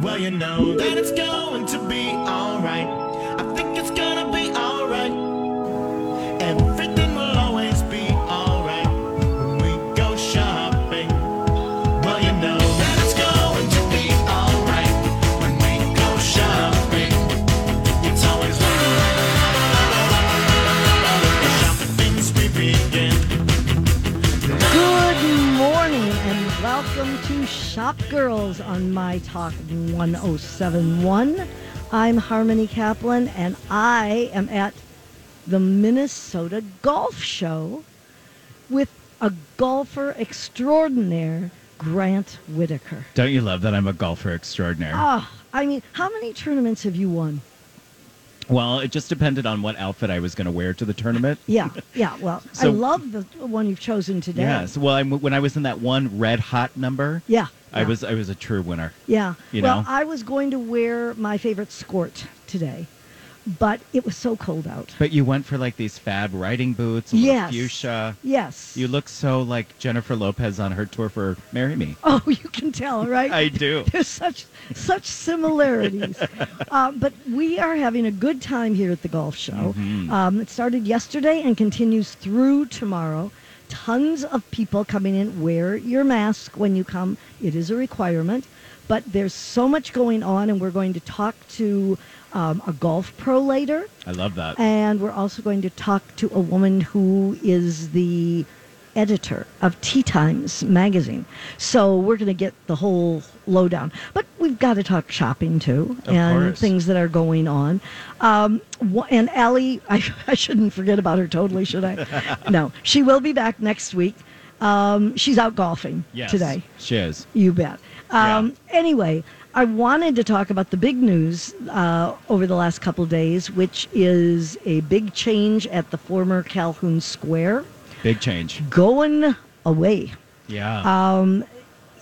Well, you know that it's going to be alright. I think Girls on My Talk 1071. I'm Harmony Kaplan and I am at the Minnesota Golf Show with a golfer extraordinaire, Grant Whitaker. Don't you love that I'm a golfer extraordinaire? Oh, I mean, how many tournaments have you won? well, it just depended on what outfit I was going to wear to the tournament. Yeah, yeah. Well, I love the one you've chosen today. Yes. Well, I'm, when I was in that one red hot number, Yeah. I was I was a true winner. Yeah. You well, know? I was going to wear my favorite skirt today, but it was so cold out. But you went for like these fab riding boots, a little Yes. fuchsia. Yes. You look so like Jennifer Lopez on her tour for "Marry Me." oh, you can tell, right? I do. There's such such similarities. uh, but we are having a good time here at the golf show. Mm-hmm. Um, it started yesterday and continues through tomorrow. Tons of people coming in. Wear your mask when you come. It is a requirement. But there's so much going on, and we're going to talk to um, a golf pro later. I love that. And we're also going to talk to a woman who is the editor of Tee Times magazine. So we're going to get the whole lowdown. But we've got to talk shopping too Of and course. things that are going on. Um, and Allie, I, I shouldn't forget about her totally, should I? no, she will be back next week. Um, she's out golfing yes, today. She is. You bet. Yeah. Um, Anyway, I wanted to talk about the big news uh, over the last couple of days, which is a big change at the former Calhoun Square Big change. going away. Yeah. Um,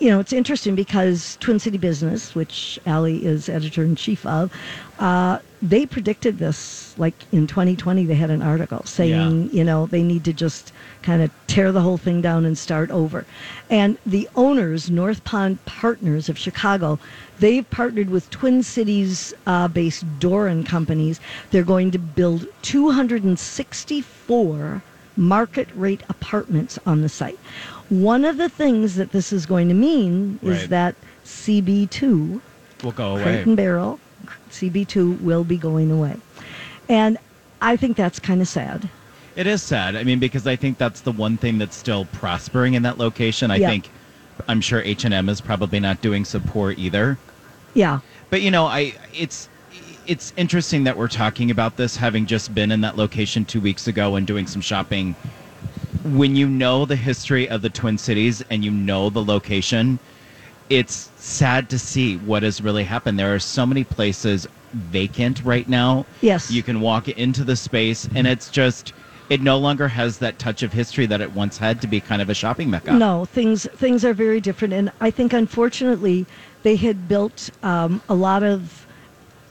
you know, it's interesting because Twin City Business, which Allie is editor in chief of, uh, they predicted this like in 2020. They had an article saying, you know, they need to just kind of tear the whole thing down and start over. And the owners, North Pond Partners of Chicago, they've partnered with Twin Cities uh, based Doran companies. They're going to build 264 market rate apartments on the site. One of the things that this is going to mean is Right. that CB2, we'll go away. Crate and Barrel, CB2 will be going away. And I think that's kind of sad. It is sad. I mean, because I think that's the one thing that's still prospering in that location. I Yeah. think, I'm sure H and M is probably not doing support either. Yeah. But you know, I it's it's interesting that we're talking about this, having just been in that location two weeks ago and doing some shopping. When you know the history of the Twin Cities and you know the location, it's sad to see what has really happened. There are so many places vacant right now. Yes. You can walk into the space and it's just it no longer has that touch of history that it once had to be kind of a shopping mecca. No, things things are very different, and I think unfortunately they had built um, a lot of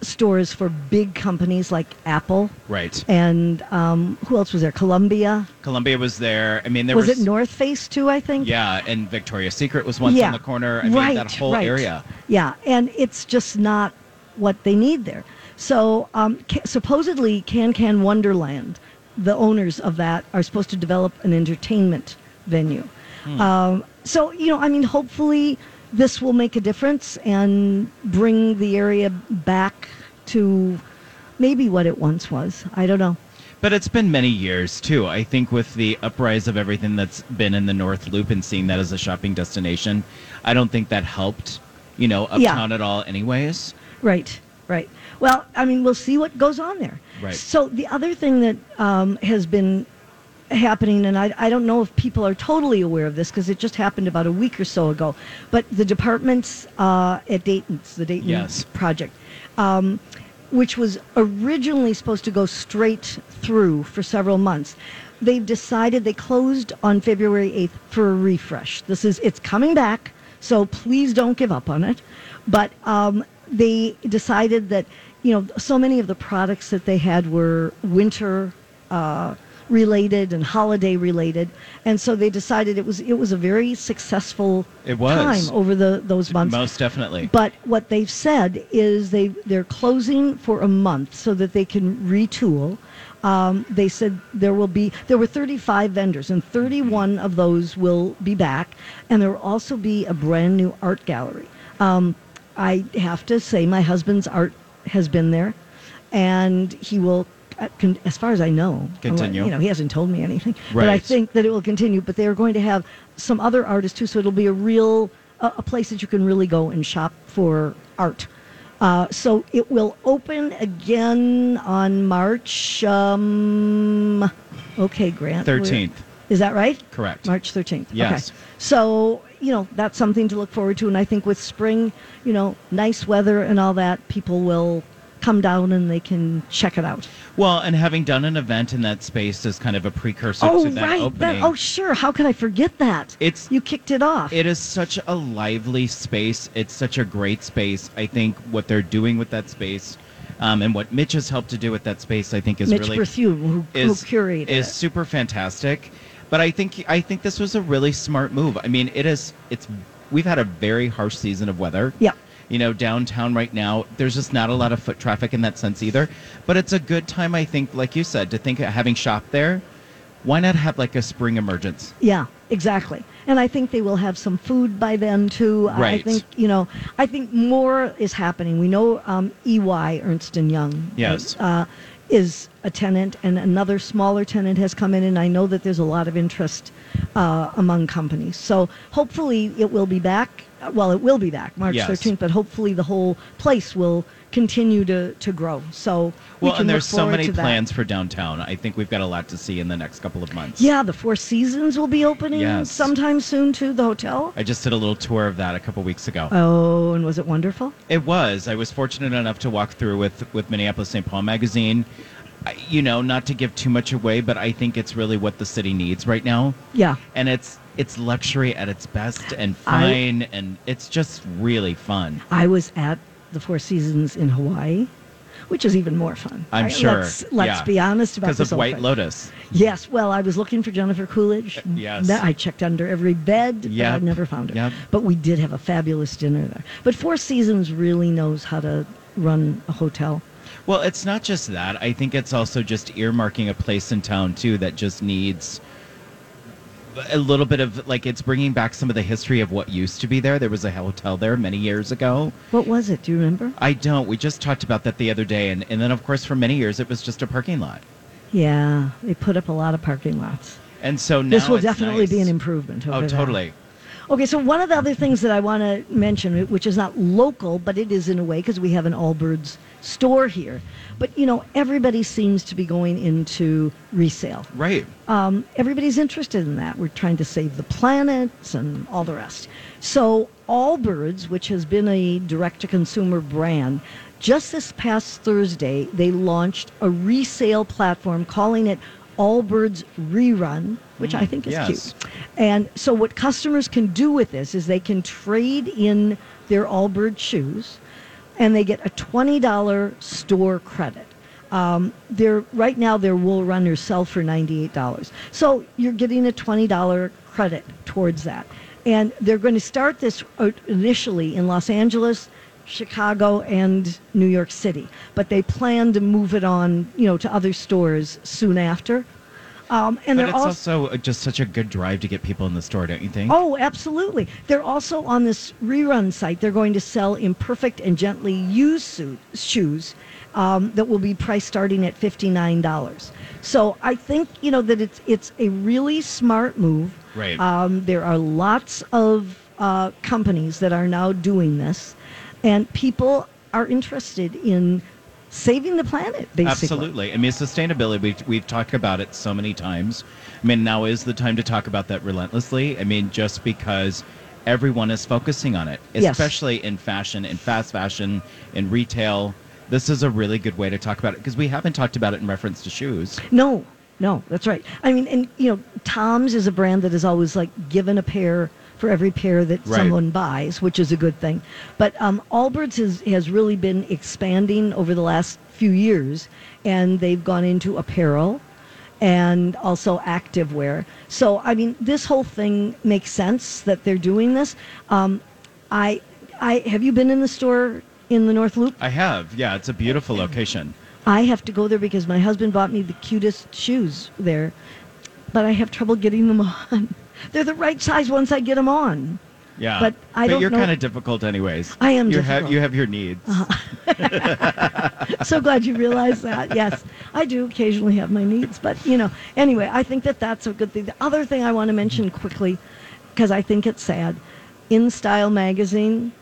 stores for big companies like Apple Right. and um, who else was there? Columbia. Columbia was there. I mean there was was it North Face too? I think. Yeah, and Victoria's Secret was once yeah. on the corner. I mean, right, that whole right. area. Yeah, and it's just not what they need there. So um, ca- supposedly, Can Can Wonderland, the owners of that, are supposed to develop an entertainment venue. Hmm. Um, so you know, I mean, hopefully this will make a difference and bring the area back to maybe what it once was. I don't know. But it's been many years too. I think with the uprise of everything that's been in the North Loop and seeing that as a shopping destination, I don't think that helped, you know, Yeah. uptown at all. Anyways, Right, right. Well, I mean, we'll see what goes on there. Right. So the other thing that um, has been happening, and I, I don't know if people are totally aware of this because it just happened about a week or so ago, but the departments uh, at Dayton's, the Dayton Yes. project, um, which was originally supposed to go straight through for several months. They've decided they closed on February 8th for a refresh. This is it's coming back, so please don't give up on it. But um, they decided that you know so many of the products that they had were winter uh, related and holiday related, and so they decided it was it was a very successful It was. time over the those months. Most definitely. But what they've said is they they're closing for a month so that they can retool. Um, they said there will be there were 35 vendors and 31 of those will be back, and there will also be a brand new art gallery. Um, I have to say my husband's art has been there, and he will. As far as I know, Continue. You know, he hasn't told me anything, but I think that it will continue. But they are going to have some other artists too, so it'll be a real a, a place that you can really go and shop for art. Uh, so it will open again on March. Um, okay, Grant. 13th. Is that right? Correct. March 13th. Yes. Okay. So, you know, that's something to look forward to. And I think with spring, you know, nice weather and all that, people will come down and they can check it out. Well, and having done an event in that space is kind of a precursor oh, to that right. opening. That, oh, sure. How could I forget that? It's- you kicked it off. It is such a lively space. It's such a great space. I think what they're doing with that space, um, and what Mitch has helped to do with that space, I think is really Mitch really Berthune, who, who is curated is it. super fantastic. But I think I think this was a really smart move. I mean, it is. It's we've had a very harsh season of weather. Yeah. You know, downtown right now, there's just not a lot of foot traffic in that sense either. But it's a good time, I think, like you said, to think of having shopped there. Why not have like a spring emergence? Yeah, exactly. And I think they will have some food by then too. I- I think you know. I think more is happening. We know um, EY Ernst and Young. Yes. Uh, is a tenant, and another smaller tenant has come in, and I know that there's a lot of interest uh, among companies. So hopefully it will be back. Uh, Well, it will be back March Yes. 13th, but hopefully the whole place will continue to, to grow. So we Well, can and there's so many plans for downtown. I think we've got a lot to see in the next couple of months. Yeah, the Four Seasons will be opening Yes. sometime soon too. The hotel. I just did a little tour of that a couple weeks ago. Oh, and was it wonderful? It was. I was fortunate enough to walk through with with Minneapolis St. Paul magazine. You know, not to give too much away, but I think it's really what the city needs right now. Yeah. And it's it's luxury at its best and I- fine and it's just really fun. I was at the Four Seasons in Hawaii, which is even more fun. I'm I- sure. Let's, let's yeah. be honest about because of White thing. Lotus. Yes. Well, I was looking for Jennifer Coolidge. Uh, yes. I checked under every bed, but I never found her. Yep. But we did have a fabulous dinner there. But Four Seasons really knows how to run a hotel. Well, it's not just that. I think it's also just earmarking a place in town too that just needs a little bit of like it's bringing back some of the history of what used to be there. There was a hotel there many years ago. What was it? Do you remember? I don't. We just talked about that the other day, and, and then of course for many years it was just a parking lot. Yeah, they put up a lot of parking lots. And so now this will definitely be an improvement. Oh, over Oh, that. totally. Okay, so one of the other things that I want to mention, which is not local, but it is in a way because we have an Allbirds store here. But you know, everybody seems to be going into resale. Right. Um, everybody's interested in that. We're trying to save the planet and all the rest. So Allbirds, which has been a direct-to-consumer brand, just this past Thursday they launched a resale platform calling it Allbirds Rerun, which I think is yes. cute. And so what customers can do with this is they can trade in their Allbirds shoes and they get a $20 store credit. Um, they're right now their wool runners sell for $98. So you're getting a $20 credit towards that. And they're going to start this uh, initially in Los Angeles, Chicago, and New York City. But they plan to move it on, you know, to other stores soon after. Um, and But they're it's also also just such a good drive to get people in the store, don't you think? Oh, absolutely. They're also on this rerun site. They're going to sell imperfect and gently used suit, shoes um, that will be priced starting at fifty nine dollars. So I think you know that it's it's a really smart move. Right. Um, there are lots of uh, companies that are now doing this, and people are interested in saving the planet. Basically, Absolutely. I mean, sustainability, we've, we've talked about it so many times. I mean, now is the time to talk about that relentlessly. I mean, just because everyone is focusing on it, Yes. especially in fashion, in fast fashion, in retail. This is a really good way to talk about it because we haven't talked about it in reference to shoes. No, no, that's right. I mean, and you know, Tom's is a brand that is always like given a pair for every pair that Right. someone buys, which is a good thing. But um, Allbirds has has really been expanding over the last few years, and they've gone into apparel, and also activewear. So, I mean, this whole thing makes sense that they're doing this. Um, I, I have you been in the store in the North Loop? I have. Yeah, it's a beautiful location. I have to go there because my husband bought me the cutest shoes there, but I have trouble getting them on. They're the right size once I get them on. Yeah, But I don't you're kind of difficult, anyways. I am You have difficult. Uh-huh. you have your needs. so glad you realized that. Yes, I do occasionally have my needs, but you know, anyway, I think that that's a good thing. The other thing I want to mention quickly, because I think it's sad, In Style magazine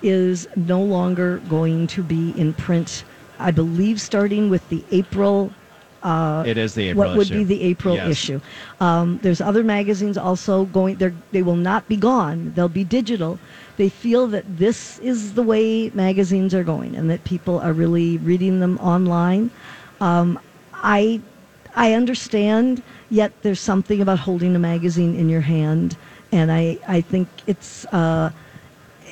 is no longer going to be in print. I believe starting with the April. Uh, It is the April what would issue. be the April Yes. issue. Um, there's other magazines also going. They they will not be gone. They'll be digital. They feel that this is the way magazines are going, and that people are really reading them online. Um, I I understand. Yet there's something about holding a magazine in your hand, and I I think it's. Uh,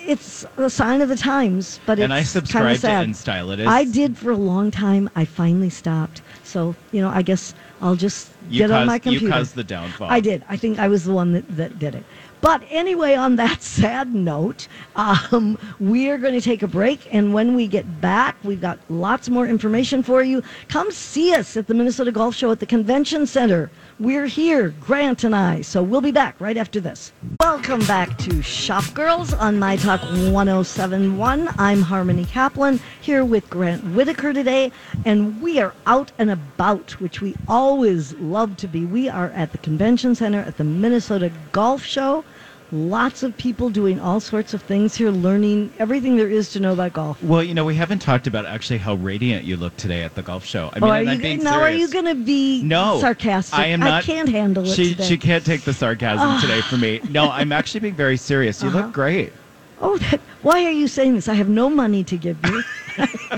it's a sign of the times, but And I subscribe to. InStyle. I did for a long time. I finally stopped. So you know, I guess I'll just You get on caused- my you computer. caused the downfall. I did. I think I was the one that, that did it. But anyway, on that sad note, um, we're going to take a break. And when we get back, we've got lots more information for you. Come see us at the Minnesota Golf Show at the Convention Center. We're here, Grant and I. So we'll be back right after this. Welcome back to Shop Girls on My Talk 1071. I'm Harmony Kaplan here with Grant Whitaker today, and we are out and about, which we always love to be. We are at the Convention Center at the Minnesota Golf Show. Lots of people doing all sorts of things here, learning everything there is to know about golf. Well, you know, we haven't talked about actually how radiant you look today at the golf show. I mean, oh, are you being now? Are you going to be No, sarcastic? I am not. can't handle it She today. she can't take the sarcasm today from me. No, I'm actually being very serious. You Uh-huh. look great. Oh, that, why are you saying this? I have no money to give you.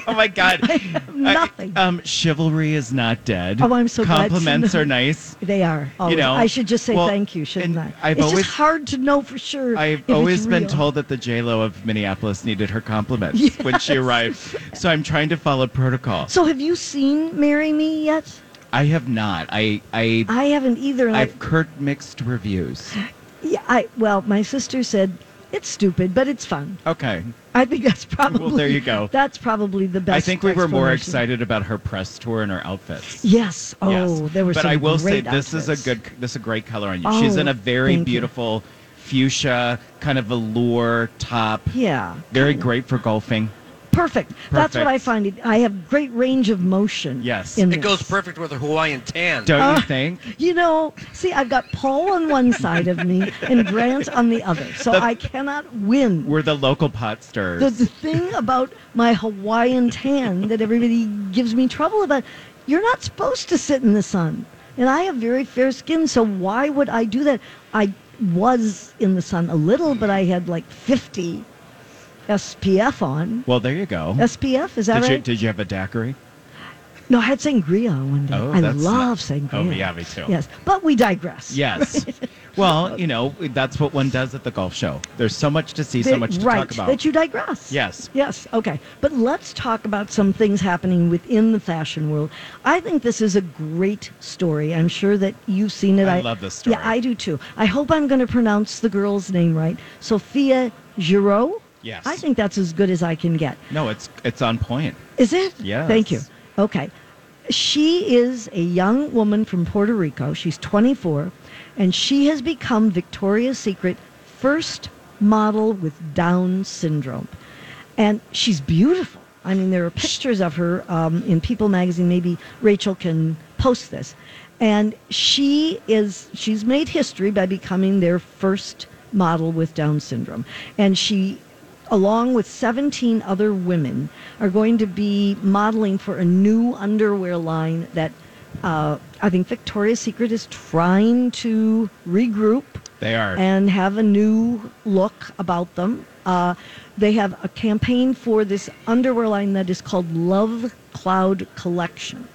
Oh my god. nothing. I- um, chivalry is not dead. Oh, I'm so Compliments are nice. They are. Always. know, I should just say well, thank you, shouldn't I? I've it's always- just hard to know for sure. I've always been told that the J Lo of Minneapolis needed her compliments when she arrived. So I'm trying to follow protocol. So, have you seen "Marry Me" yet? I have not. I I I haven't either. I, I've heard mixed reviews. yeah, I well, my sister said it's stupid, but it's fun. Okay. I think that's probably. there you go. That's probably the best. I think we were more excited about her press tour and her outfits. Yes. Oh, Yes. there were But I will say great this is a good this is a great color on you. She's oh, in Oh, a very thank you. beautiful fuchsia kind of velour top. Yeah. Very great for golfing. Perfect. That's what I find. I have great range of motion. Yes. in It goes perfect with a Hawaiian tan. Don't Uh, you think? You know, see, I've got Paul on one side of me and Grant on the other, so The- I cannot win. We're the local pot stirrers. The, the thing about my Hawaiian tan that everybody gives me trouble about, you're not supposed to sit in the sun. And I have very fair skin, so why would I do that? I was in the sun a little, but I had like 50 SPF on. well, there you go. SPF, is that did you right? did you have a daiquiri? no, I had sangria one day. Oh, I love not- sangria. Oh, yeah, me too. Yes, but we digress. Yes. well, you know, that's what one does at the golf show. There's so much to see, so much to right, talk about. That you digress. Yes. Yes. Okay. But let's talk about some things happening within the fashion world. I think this is a great story. I'm sure that you've seen it. I love this story. Yeah, I do too. I hope I'm going to pronounce the girl's name right. Sofía Jirau. Yes. I think that's as good as I can get. no, it's it's on point. Is it? Yes. Thank you. Okay. She is a young woman from Puerto Rico. She's 24, and she has become Victoria's Secret first model with Down syndrome. And she's beautiful. I mean, there are pictures of her um, in People magazine. Maybe Rachel can post this. And she is, she's made history by becoming their first model with Down syndrome. And she along with 17 other women, are going to be modeling for a new underwear line that uh, I think Victoria's Secret is trying to regroup They are. and have a new look about them. Uh, they have a campaign for this underwear line that is called Love Cloud Collection.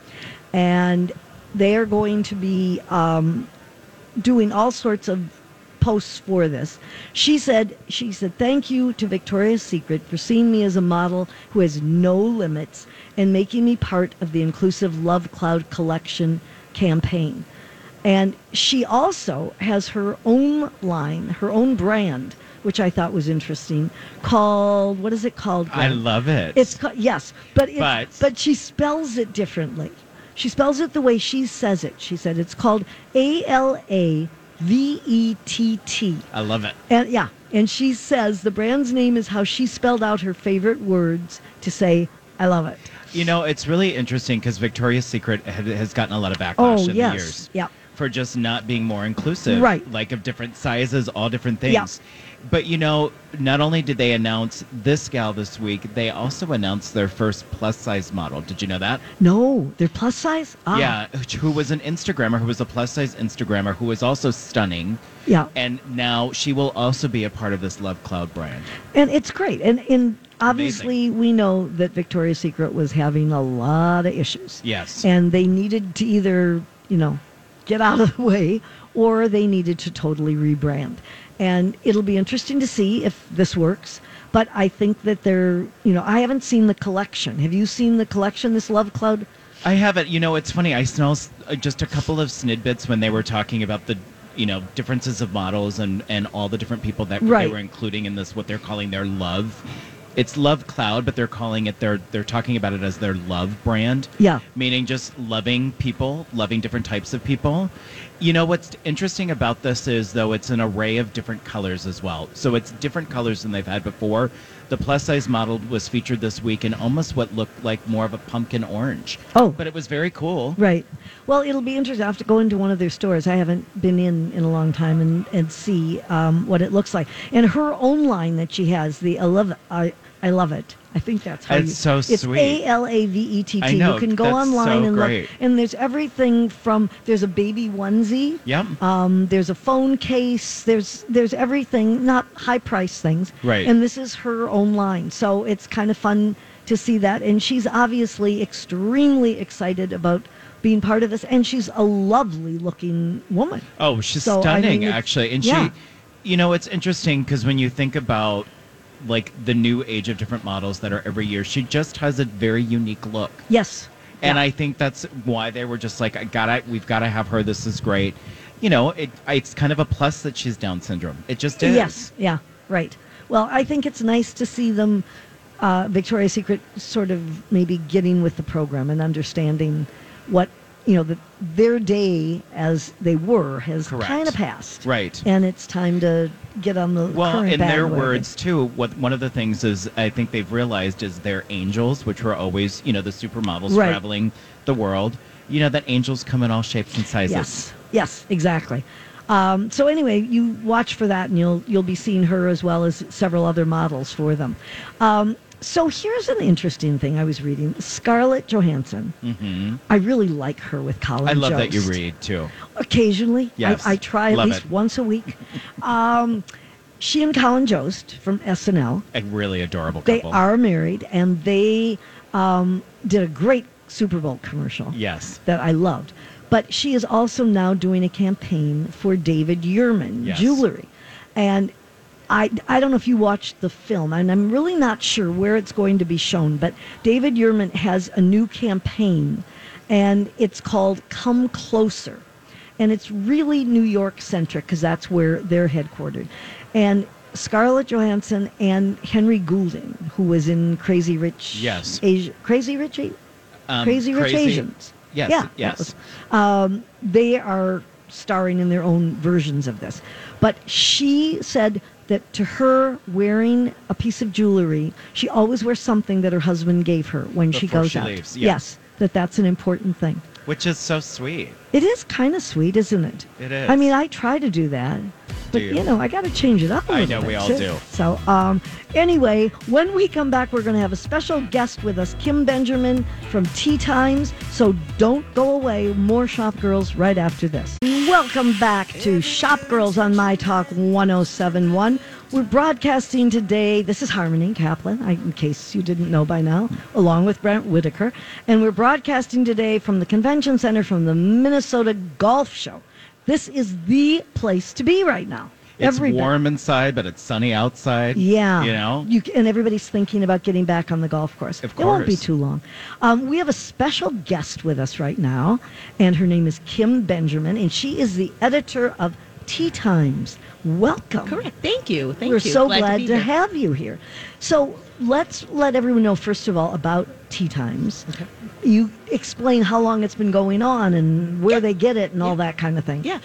And they are going to be um, doing all sorts of posts for this. She said, she said, thank you to Victoria's Secret for seeing me as a model who has no limits and making me part of the inclusive Love Cloud collection campaign. And she also has her own line, her own brand, which I thought was interesting, called, what is it called? I love it. It's called, yes, but, it, But- but she spells it differently. She spells it the way she says it. She said it's called A L A V E T T. I love it. And yeah, and she says the brand's name is how she spelled out her favorite words to say, I love it. You know, it's really interesting because Victoria's Secret has gotten a lot of backlash Oh, in yes. the years. Yeah. For just not being more inclusive. Right. Like of different sizes, all different things. Yeah. But you know, not only did they announce this gal this week, they also announced their first plus size model. Did you know that? No, they're plus size? Ah, Yeah, who was an Instagrammer, who was a plus size Instagrammer, who was also stunning. Yeah. And now she will also be a part of this Love Cloud brand. And it's great. And, and obviously, we know that Victoria's Secret was having a lot of issues. Yes. And they needed to either, you know, get out of the way or they needed to totally rebrand. And it'll be interesting to see if this works. But I think that they're, you know, I haven't seen the collection. Have you seen the collection, this Love Cloud? I haven't. You know, it's funny. I saw uh, just a couple of snidbits when they were talking about the, you know, differences of models and and all the different people that Right. they were including in this. What they're calling their love. It's Love Cloud, but they're calling it their. They're talking about it as their love brand. Yeah. Meaning just loving people, loving different types of people. You know what's interesting about this is though it's an array of different colors as well. So it's different colors than they've had before. The plus size model was featured this week in almost what looked like more of a pumpkin orange. Oh. But it was very cool. Right. Well, it'll be interesting. I have to go into one of their stores. I haven't been in in a long time and and see um, what it looks like. And her own line that she has, the I love I I love it. I think that's how It's you. so It's sweet. A L A V E T I T. You can go online so and great. look. And there's everything from there's a baby onesie. Yep. Um, there's a phone case. There's there's everything, not high price things. Right. And this is her own line, so it's kind of fun to see that. And she's obviously extremely excited about being part of this, and she's a lovely looking woman. Oh, she's So, I stunning, mean, actually. And yeah. she, you know, it's interesting because when you think about like the new age of different models that are every year, she just has a very unique look. Yes. And Yeah. I think that's why they were just like, I gotta, we've got to have her. This is great. You know, it, it's kind of a plus that she's Down syndrome. It just is. Yes, yeah, right. Well, I think it's nice to see them, uh, Victoria's Secret, sort of maybe getting with the program and understanding what you know the, their day as they were has kind of passed, Right. And it's time to get on the Well, in their words too, what one of the things is I think they've realized is their angels, which were always you know the supermodels Right. traveling the world. You know that angels come in all shapes and sizes. Yes, yes, exactly. Um, so anyway, you watch for that, and you'll you'll be seeing her as well as several other models for them. Um, so here's an interesting thing I was reading: Scarlett Johansson. hmm I really like her with Colin. I love that you read too. Occasionally, Yes, I, I try at love least it. once a week. Um, she and Colin Jost from SNL. A really adorable Couple. They are married, and they um, did a great Super Bowl commercial Yes. that I loved. But she is also now doing a campaign for David Yurman Yes. jewelry, and I I don't know if you watched the film, and I'm really not sure where it's going to be shown. But David Yurman has a new campaign, and it's called "Come Closer," and it's really New York centric because that's where they're headquartered, and. Scarlett Johansson and Henry Golding, who was in Crazy Rich, Yes. Asia, Crazy Rich, A- Um, Crazy Rich Asians. Yes, Yeah. yes. was- um, they are starring in their own versions of this. But she said that to her, wearing a piece of jewelry, she always wears something that her husband gave her when she goes she out. leaves, yeah. Yes, that that's an important thing. Which is so sweet. It is kind of sweet, isn't it? It is. I mean, I try to do that, but Do you? you know, I got to change it up a I know, bit, we all too. do. So, um, anyway, when we come back, we're going to have a special guest with us, Kim Benjamin from Tee Times. So don't go away. More Shop Girls right after this. Welcome back to Shop Girls on My Talk 1071. We're broadcasting today. This is Harmony Kaplan, I, in case you didn't know by now, along with Brent Whitaker. And we're broadcasting today from the Convention Center from the Minnesota Golf Show. This is the place to be right now. It's Every bit. warm inside, but it's sunny outside. Yeah, You know? you and everybody's thinking about getting back on the golf course. Of it won't be too long. Um, we have a special guest with us right now, and her name is Kim Benjamin, and she is the editor of Tee Times. Welcome. Correct. Thank you. Thank you. We're you. so Glad, glad, to, to, have you here. So let's let everyone know first of all about Tee Times. Okay. You explain how long it's been going on and where Yeah. they get it and all that kind of thing. Yeah,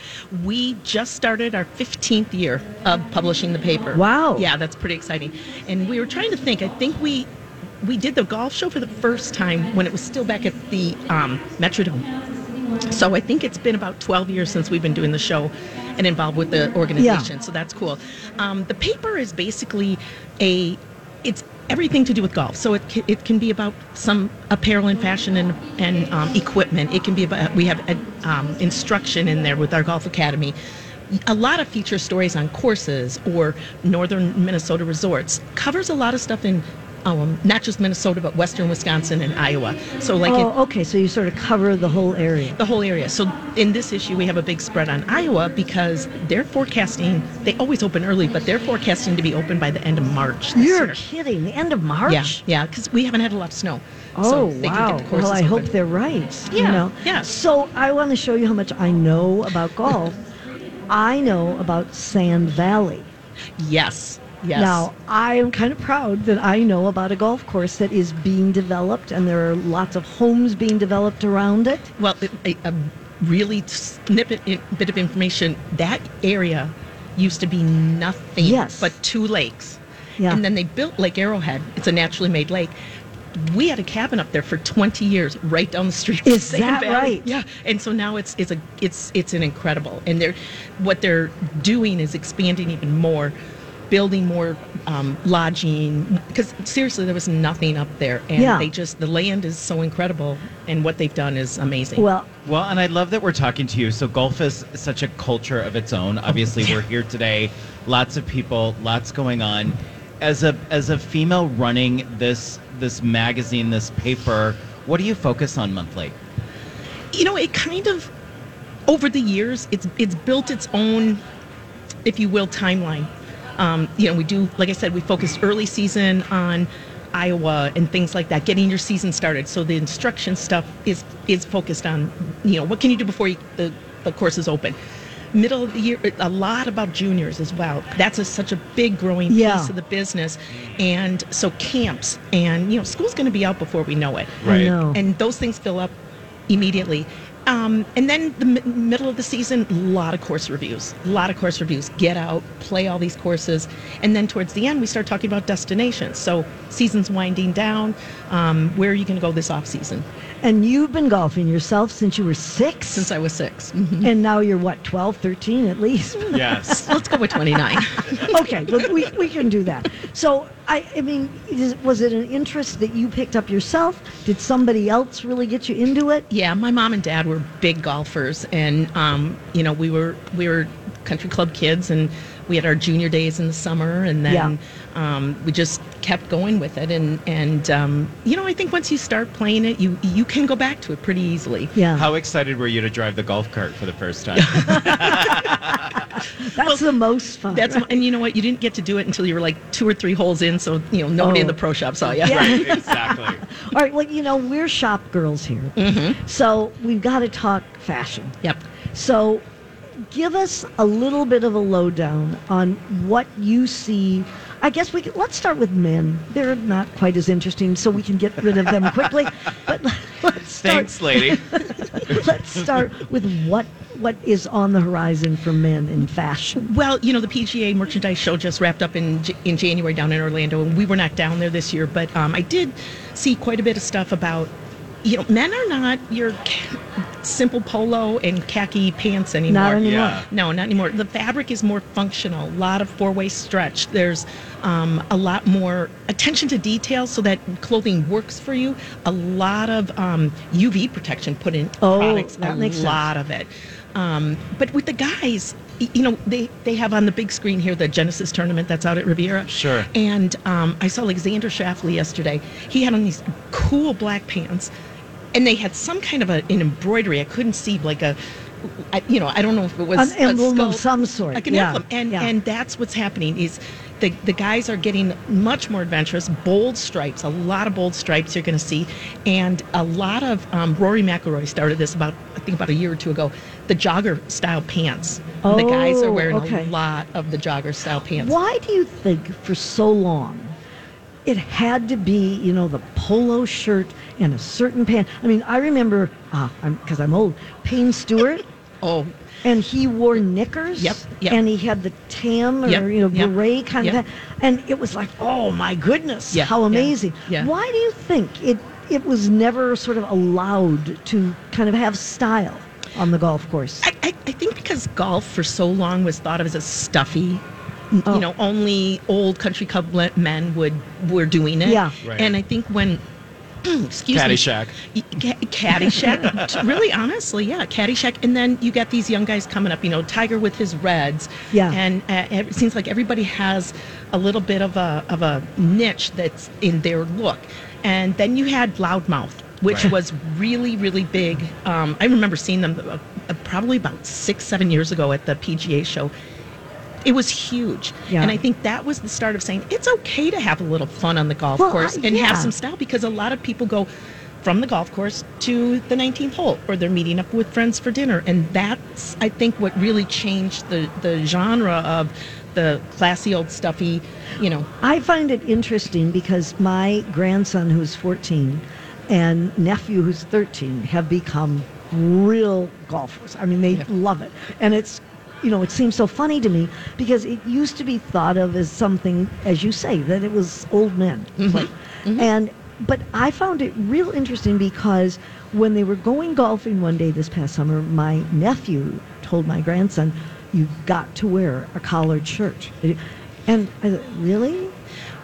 we just started our 15th year of publishing the paper. Wow. Yeah, that's pretty exciting. And we were trying to think. I think we we did the golf show for the first time when it was still back at the um, Metrodome. So I think it's been about 12 years since we've been doing the show and involved with the organization. So that's cool. Um, the paper is basically a it's everything to do with golf. So it can, it can be about some apparel and fashion and and um, equipment. It can be about we have uh, um, instruction in there with our golf academy. A lot of feature stories on courses or northern Minnesota resorts covers a lot of stuff in. Um, not just Minnesota, but western Wisconsin and Iowa. So, like, it, Oh, okay. So you sort of cover the whole area. the whole area. So in this issue, we have a big spread on Iowa because they're forecasting. They always open early, but they're forecasting to be open by the end of March. This You're year. kidding. The end of March? Yeah, yeah, because we haven't had a lot of snow. Oh so they wow! Can get the courses well, I hope they're right. you Yeah, know? yeah. So I want to show you how much I know about golf. I know about Sand Valley. Yes, yes. Now I am kind of proud that I know about a golf course that is being developed, and there are lots of homes being developed around it. well, a, a really snippet bit of information. That area used to be nothing Yes. but two lakes. Yeah. And then they built Lake Arrowhead. It's a naturally made lake. We had a cabin up there for 20 years, right down the street. Is that Valley. right? Yeah. And so now it's it's a it's it's an incredible, and they're what they're doing is expanding even more, building more um, lodging. Because seriously, there was nothing up there, and Yeah. they just the land is so incredible, and what they've done is amazing. Well, Well, and I love that we're talking to you. So golf is such a culture of its own. Obviously, we're here today. Lots of people, lots going on. As a as a female running this this magazine, this paper, what do you focus on monthly? you know, it kind of over the years, it's it's built its own, if you will, timeline. Um, you know, we do, like I said, we focused early season on Iowa and things like that, getting your season started. So the instruction stuff is is focused on, you know, what can you do before you, the the course is open. Middle of the year, a lot about juniors as well. That's a, such a big growing Yeah. piece of the business, and so camps and you know, school's going to be out before we know it Right. know. and those things fill up immediately. Um, and then the m- middle of the season, a lot of course reviews, a lot of course reviews. Get out, play all these courses, and then towards the end, we start talking about destinations. So season's winding down. Um, where are you going to go this off season? And you've been golfing yourself since you were six? Since I was 6 Mhm. and now you're what, 12, 13 at least? Yes. Let's go with twenty nine. okay, look, we, we can do that. So, I, I mean, is, was it an interest that you picked up yourself? Did somebody else really get you into it? Yeah, my mom and dad were big golfers, and um, you know we were we were country club kids, and we had our junior days in the summer, and then um, we just kept going with it, and and um, you know I think once you start playing it, you you can go back to it pretty easily. Yeah, How excited were you to drive the golf cart for the first time? that's the most fun. That's and you know what you didn't get to do it until you were like two or three holes in, so you know nobody in Oh. the pro shop saw you. Yeah. right, exactly. All right, well, you know, we're shop girls here. Mm-hmm. So we've got to talk fashion. Yep. So give us a little bit of a lowdown on what you see. I guess we could, let's start with men. They're not quite as interesting, so we can get rid of them quickly. But let's start, Thanks, lady. let's start with what what is on the horizon for men in fashion. Well, you know, the PGA merchandise show just wrapped up in in January down in Orlando, and we were not down there this year, but um, I did see quite a bit of stuff about, you know, men are not your ca- simple polo and khaki pants anymore. Not anymore. Yeah. No, not anymore. The fabric is more functional. A lot of four-way stretch. There's um, a lot more attention to detail so that clothing works for you. A lot of um, UV protection put in Oh, products. that a makes sense. lot of it. Um, but with the guys, you know, they, they have on the big screen here the Genesis tournament that's out at Riviera. Sure. And um, I saw Alexander Schauffele yesterday. He had on these cool black pants, and they had some kind of a, an embroidery. I couldn't see like a I, you know, I don't know if it was An emblem a of some sort, like an yeah, emblem, and yeah. and that's what's happening is. The, the guys are getting much more adventurous, bold stripes, a lot of bold stripes you're going to see, and a lot of um, Rory McIlroy started this about I think about a year or two ago. The jogger style pants. Oh, the guys are Oh, wearing okay. a lot of the jogger style pants. Why do you think for so long it had to be, you know, the polo shirt and a certain pant? I mean, I remember, ah, I'm because I'm old, Payne Stewart, Oh, and he wore knickers. Yep, yep. And he had the tam or Yep, you know yep, beret kind yep. of, and it was like, oh my goodness, Yeah, how yeah, amazing! yeah. Why do you think it it was never sort of allowed to kind of have style on the golf course? I, I, I think because golf for so long was thought of as a stuffy, Oh. you know, only old country club men would were doing it. Yeah. Right. And I think when, excuse Caddyshack. me, Ca- Caddyshack. really, honestly, yeah, Caddyshack. And then you get these young guys coming up. You know, Tiger with his Reds. Yeah. And uh, it seems like everybody has a little bit of a of a niche that's in their look. And then you had Loudmouth, which Right. was really really big. Um, I remember seeing them uh, uh, probably about six seven years ago at the PGA show. It was huge, Yeah. and I think that was the start of saying it's okay to have a little fun on the golf Well, course and have some style because a lot of people go from the golf course to the 19th hole or they're meeting up with friends for dinner and that's i think what really changed the, the genre of the classy old stuffy you know I find it interesting because my grandson, who's 14, and nephew, who's 13, have become real golfers. I mean, they Yeah. love it. And it's, you know, it seems so funny to me because it used to be thought of as something, as you say, that it was old men. play. And, but I found it real interesting because when they were going golfing one day this past summer, my nephew told my grandson, You've got to wear a collared shirt. And I thought, really?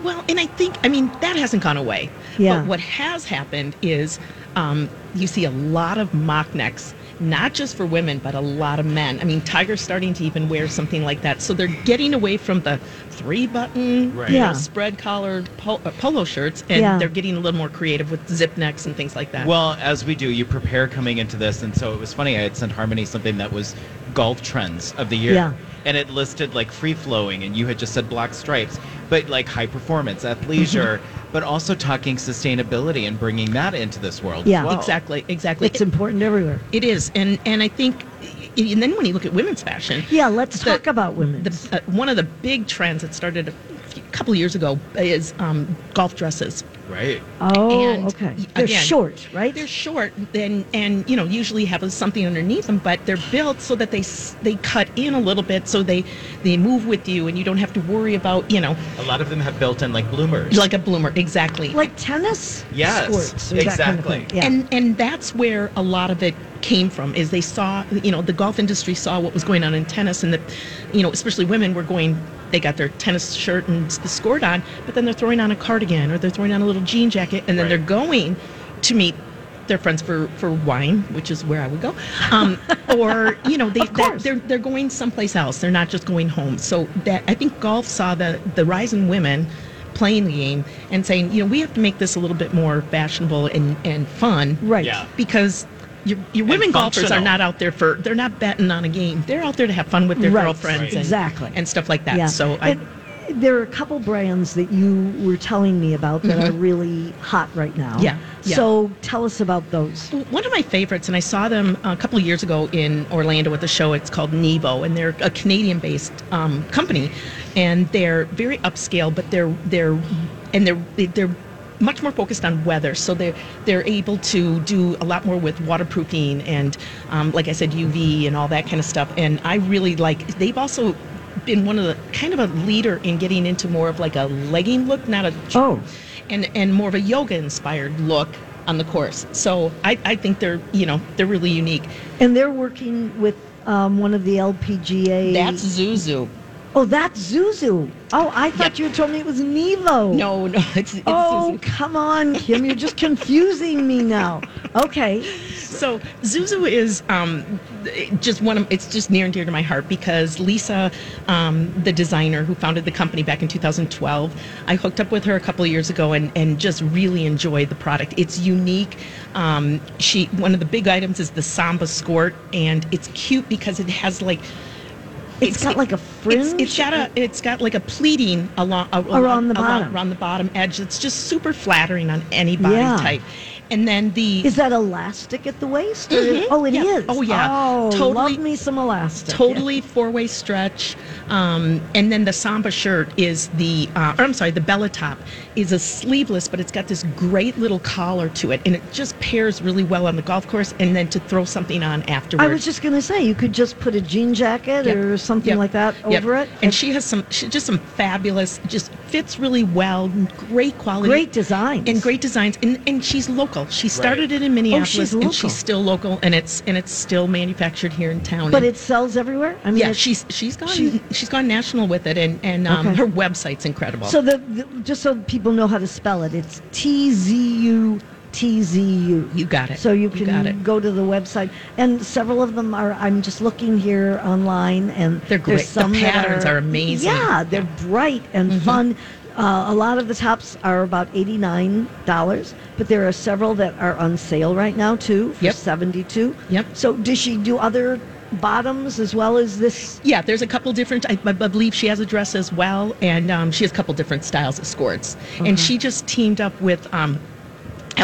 Well, and I think, I mean, that hasn't gone away. Yeah. But what has happened is um, you see a lot of mock necks, not just for women, but a lot of men. I mean, Tiger's starting to even wear something like that. So they're getting away from the three button, Right. Yeah. spread collared pol- uh, polo shirts, and Yeah. they're getting a little more creative with zip necks and things like that. Well, as we do, you prepare coming into this, and so it was funny. I had sent Harmony something that was golf trends of the year, Yeah. and it listed like free flowing, and you had just said black stripes, but like high performance, athleisure, but also talking sustainability and bringing that into this world. Yeah. as well. exactly, exactly. It's important everywhere. It is, and and I think, and then when you look at women's fashion, Yeah, let's the- talk about women. The, uh, one of the big trends that started a few- couple years ago is um, golf dresses. Right. oh, and okay. They're again, short, right? They're short, and and you know usually have something underneath them, but they're built so that they they cut in a little bit, so they they move with you, and you don't have to worry about you know A lot of them have built-in like bloomers. like a bloomer exactly. like tennis Yes, squirts, or kind of exactly. Yeah. and and that's where a lot of it came from is they saw you know the golf industry saw what was going on in tennis and that you know especially women were going they got their tennis shirt and the skirt on but then they're throwing on a cardigan or they're throwing on a little jean jacket and then Right. they're going to meet their friends for, for wine, which is where I would go, um, or you know they they're they're they're going someplace else. They're not just going home. So that I think golf saw the the rise in women playing the game and saying, you know, we have to make this a little bit more fashionable and and fun, right. Yeah. because your, your women golfers are functional. not out there for they're not betting on a game they're out there to have fun with their Right, girlfriends right. and, Exactly. and stuff like that Yeah. so I, And there are a couple brands that you were telling me about that are really hot right now. Mm-hmm. Yeah, yeah. So tell us about those. one of my favorites and i saw them a couple of years ago in orlando at the show it's called nevo and they're a canadian based um, company and they're very upscale but they're they're and they're they're much more focused on weather so they're they're able to do a lot more with waterproofing and um, like i said uv and all that kind of stuff and i really like they've also been one of the kind of a leader in getting into more of like a legging look not a Oh. and and more of a yoga inspired look on the course. So I, I think they're you know they're really unique. And they're working with um, one of the LPGA. That's Zuzu. Oh, that's Zuzu. Oh, I thought you told me it was Nevo. No, no, it's, it's Oh, Zuzu. come on, Kim. You're just confusing me now. Okay. So Zuzu is um, just one of it's just near and dear to my heart because Lisa, um, the designer who founded the company back in 2012, I hooked up with her a couple of years ago and, and just really enjoyed the product. It's unique. Um, she one of the big items is the Samba skirt, and it's cute because it has like. It's got like a fringe? It's, it's got a. It's got like a pleating along a- Around the along- bottom. around the bottom edge. It's just super flattering on any body Yeah. type. And then the Is that elastic at the waist? or- Mhm. Oh, it is. Yeah. Oh, yeah. Oh, Totally- love me some elastic. totally four-way stretch um, and then the samba shirt is the uh, or i'm sorry the bella top is a sleeveless but it's got this great little collar to it and it just pairs really well on the golf course and then to throw something on afterwards I was just going to say, you could just put a jean jacket Yep. or something Yep. like that Yep. over it. and she has some she just some fabulous just fits really well great quality Great designs. and great designs and, and she's local she started it in minneapolis Oh, she's and she's still local and it's and it's still manufactured here in town But And- it sells everywhere? I mean, yeah, she's she's gone she- she's gone national with it, and and um, Okay. her website's incredible. So the, the just so people know how to spell it, it's T Z U T Z U. you got it. So you can it. go to the website, and several of them are. I'm just looking here online, and They're great. The Some that patterns are amazing. Yeah, they're bright and fun. Uh, a lot of the tops are about eighty nine dollars, but there are several that are on sale right now too for Yep. seventy two. Yep. So does she do other bottoms as well as this? Yeah, there's a couple different. I, I believe she has a dress as well, and um, she has a couple different styles of skirts. And she just teamed up with um,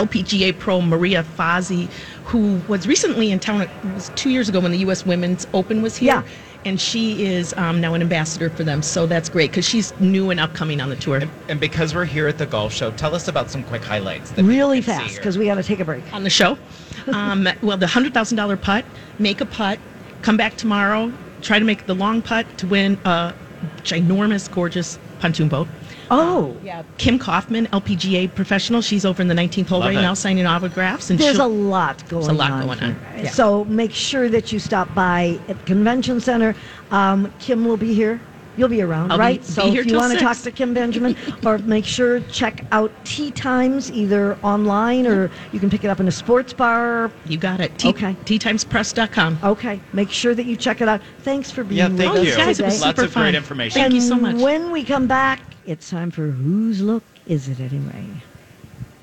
LPGA pro Maria Fassi, who was recently in town. It was two years ago when the U.S. Women's Open was here. Yeah. And she is um, now an ambassador for them, so that's great because she's new and upcoming on the tour. And because we're here at the golf show, tell us about some quick highlights. That Really people can see fast because we got to take a break. on the show. Um, well, the hundred thousand dollar putt, make a putt, come back tomorrow, try to make the long putt to win a ginormous, gorgeous pontoon boat. Oh, Yeah, Kim Kaufman, LPGA professional. She's over in the 19th hole Love right it. now, signing autographs. And There's a lot going There's a lot on. going on, yeah. So make sure that you stop by at the convention center. Um, Kim will be here. You'll be around, I'll right? be so here if you want to talk to Kim Benjamin, or make sure check out Tee Times either online or you can pick it up in a sports bar. you got it. T- Okay. TeeTimesPress.com. Okay, make sure that you check it out. Thanks for being Yeah, with thank us you. guys, it was today. Lots super of great information. Thank you so much. When we come back, it's time for Whose Look Is It Anyway?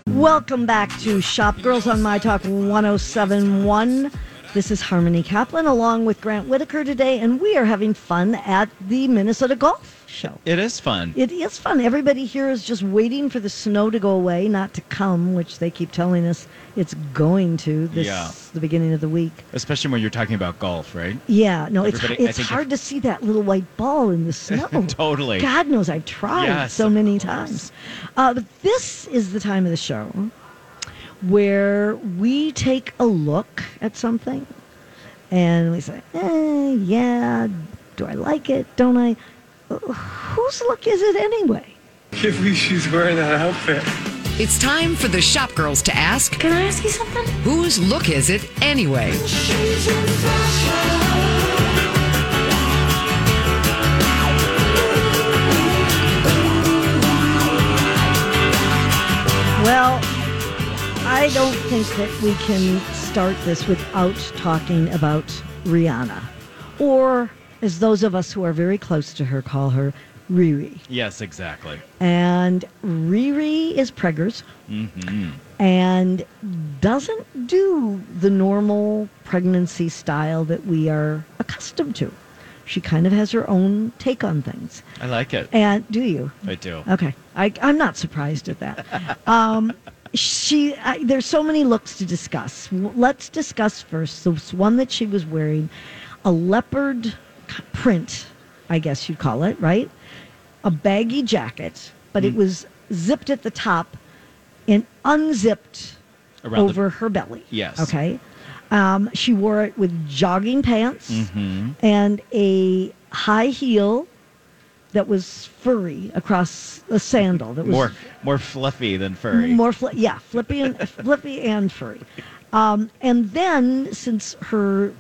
Welcome back to Shop Girls on My Talk 1071. This is Harmony Kaplan along with Grant Whitaker today, and we are having fun at the Minnesota Golf Show. It is fun. It is fun. Everybody here is just waiting for the snow to go away, not to come, which they keep telling us it's going to this Yeah. the beginning of the week. Especially when you're talking about golf, right? Yeah, no, it's Everybody- I it's hard if- to see that little white ball in the snow. Totally. God knows I've tried Yes, so many course. times. Uh, but this is the time of the show where we take a look at something and we say, eh, yeah, do I like it? Don't I? Whose look is it anyway? Can't believe she's wearing that outfit. It's time for the shop girls to ask Can I ask you something? whose look is it anyway? Well, I don't think that we can start this without talking about Rihanna, or as those of us who are very close to her call her, Riri. Yes, exactly. And Riri is preggers hmm and doesn't do the normal pregnancy style that we are accustomed to. She kind of has her own take on things. I like it. And do you? I do. Okay, I, I'm not surprised at that. um, she, I, there's so many looks to discuss. Let's discuss first this one that she was wearing, a leopard print, I guess you'd call it, right? A baggy jacket, but Mm. it was zipped at the top and unzipped Around the- over her belly. Yes. Okay. Um, she wore it with jogging pants Mm-hmm. and a high heel that was furry across a sandal that was More more fluffy than furry. more fli- yeah flippy and flippy and furry um, and then since her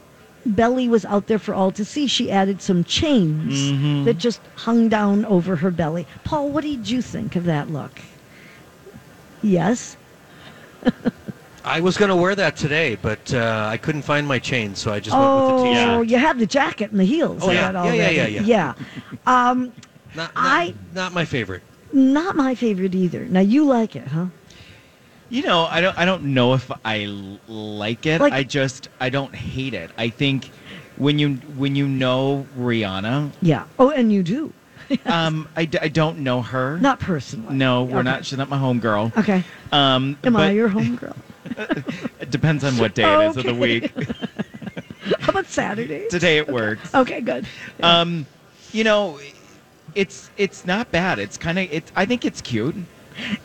belly was out there for all to see, she added some chains Mm-hmm. that just hung down over her belly. Paul, what did you think of that look? Yes. I was going to wear that today, but uh, I couldn't find my chain, so I just Oh, went with the t-shirt. you have the jacket and the heels. Oh, I yeah. got Yeah, yeah, yeah, yeah. Um, Not, not, I- not my favorite. not my favorite either. Now you like it, huh? You know, I don't. I don't know if I like it. Like- I just. I don't hate it. I think when you when you know Rihanna, Yeah. Oh, and you do. um, I, d- I don't know her. Not personally. No, we're Okay. not. She's not my homegirl. Okay. Um, Am I your homegirl? It depends on what day it is of the week. How about Saturday? Today it works. Okay, good. Um, you know, it's it's not bad. It's kind of. It. I think it's cute.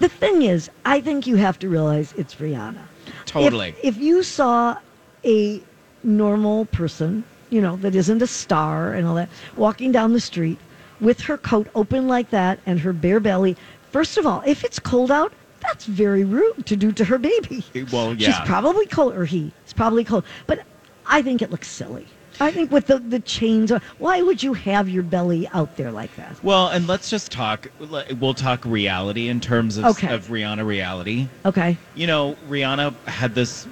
The thing is, I think you have to realize it's Rihanna. Totally. If, if you saw a normal person, you know, that isn't a star and all that, walking down the street with her coat open like that and her bare belly, first of all, if it's cold out, that's very rude to do to her baby. Well, yeah. She's probably cold, or he. It's probably cold. But I think it looks silly. I think with the, the chains, why would you have your belly out there like that? Well, and let's just talk. We'll talk reality in terms of, Okay. of Rihanna reality. Okay. You know, Rihanna had this.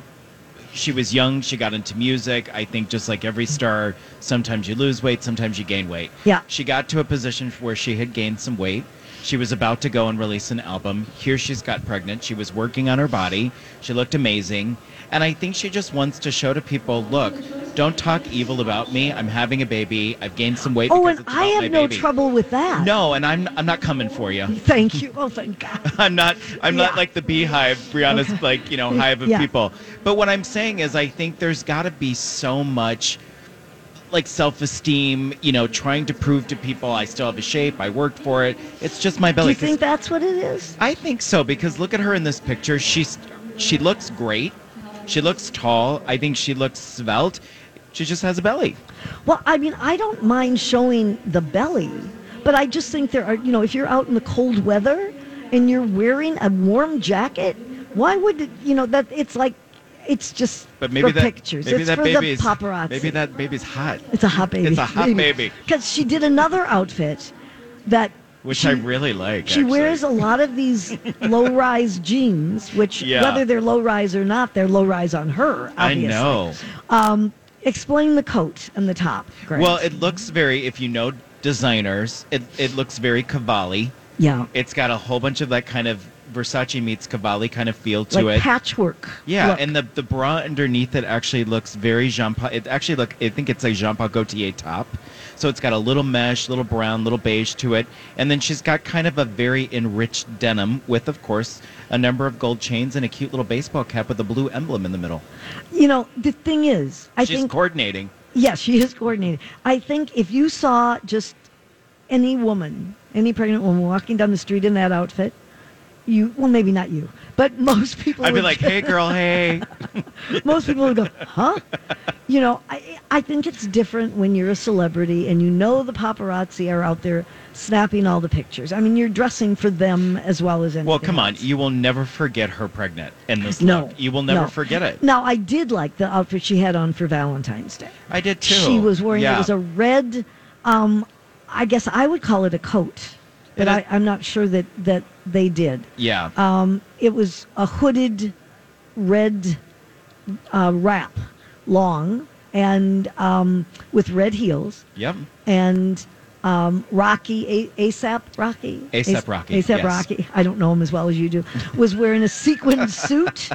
She was young. She got into music. I think just like every star, sometimes you lose weight, sometimes you gain weight. Yeah. She got to a position where she had gained some weight. She was about to go and release an album. Here she's got pregnant. She was working on her body. She looked amazing. And I think she just wants to show to people, look, don't talk evil about me. I'm having a baby. I've gained some weight Oh, because and I have no baby. trouble with that. No, and I'm I'm not coming for you. Thank you. Oh, thank God. I'm not I'm not like the beehive, Brianna's Okay. like, you know, hive of Yeah. people. But what I'm saying is I think there's gotta be so much like self-esteem, you know, trying to prove to people I still have a shape, I worked for it. It's just my belly Do you think that's what it is? I think so because look at her in this picture. She's she looks great. She looks tall. I think she looks svelte. She just has a belly. Well, I mean, I don't mind showing the belly, but I just think there are, you know, if you're out in the cold weather and you're wearing a warm jacket, why would it, you know, that it's like, it's just But maybe for that pictures. maybe it's that for baby's the paparazzi. maybe that baby's hot. It's a hot baby. It's a hot baby. Because she did another outfit that. Which she- I really like. She actually. wears a lot of these low-rise jeans, which Yeah. whether they're low-rise or not, they're low-rise on her. I Obviously. know. Um, explain the coat and the top. Grant. Well, it looks very. If you know designers, it it looks very Cavalli. yeah, It's got a whole bunch of that kind of Versace meets Cavalli kind of feel to like it. patchwork. yeah, look. and the the bra underneath it actually looks very Jean Paul. It actually look. I think it's a Jean Paul Gaultier top. So it's got a little mesh, little brown, little beige to it, and then she's got kind of a very enriched denim with, of course, a number of gold chains and a cute little baseball cap with a blue emblem in the middle. you know, the thing is, I she's think coordinating. yes, she is coordinating. I think if you saw just any woman, any pregnant woman walking down the street in that outfit, you well, maybe not you, but most people. I'd be like, "Hey, girl, hey." most people would go, huh? You know, I, I think it's different when you're a celebrity and you know the paparazzi are out there snapping all the pictures. I mean, you're dressing for them as well as anything. Well, come on. else. You will never forget her pregnant in this No, look. You will never no. forget it. Now, I did like the outfit she had on for Valentine's Day. I did too. She was wearing yeah. it was a red, um, I guess I would call it a coat, but It I, I'm not sure that that they did. yeah. Um, it was a hooded red uh, wrap, long and um, with red heels yep. and um, Rocky A- ASAP Rocky A$AP As- Rocky, ASAP yes. Rocky. I don't know him as well as you do. Was wearing a sequined suit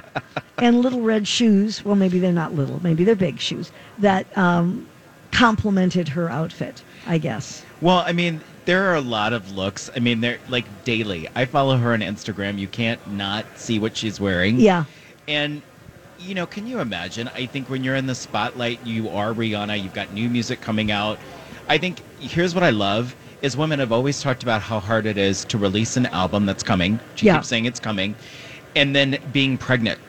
and little red shoes. Well, maybe they're not little. Maybe they're big shoes that um, complemented her outfit. I guess. Well, I mean, there are a lot of looks. I mean, they're like daily. I follow her on Instagram. You can't not see what she's wearing. Yeah. And you know, can you imagine? I think when you're in the spotlight, you are Rihanna. You've got new music coming out. I think here's what I love is women have always talked about how hard it is to release an album that's coming. She Yeah. keeps saying it's coming, and then being pregnant.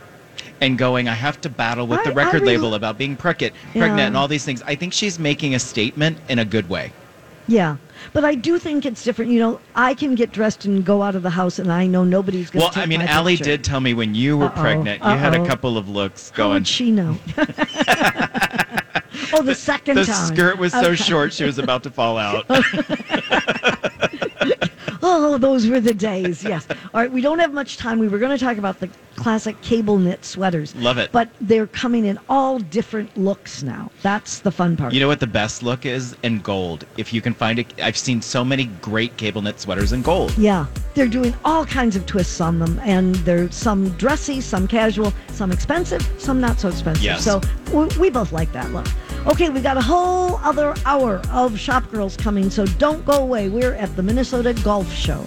And going, I have to battle with I- the record really- label about being pregnant, pregnant, Yeah. and all these things. I think she's making a statement in a good way. Yeah. But I do think it's different. You know, I can get dressed and go out of the house, and I know nobody's going to Well, I mean, Allie picture. did tell me when you were Uh-oh, pregnant, you had a couple of looks going. How would she know? Oh, the second the time. The skirt was so Okay. short she was about to fall out. Oh, those were the days. Yes. All right. We don't have much time. We were going to talk about the classic cable knit sweaters. Love it. But they're coming in all different looks now. That's the fun part. You know what the best look is? In gold. If you can find it, I've seen so many great cable knit sweaters in gold. Yeah, they're doing all kinds of twists on them, and they're some dressy, some casual, some expensive, some not so expensive. Yes. So we, we both like that look. Okay, we got a whole other hour of Shop Girls coming, so don't go away. We're at the Minnesota Golf Show.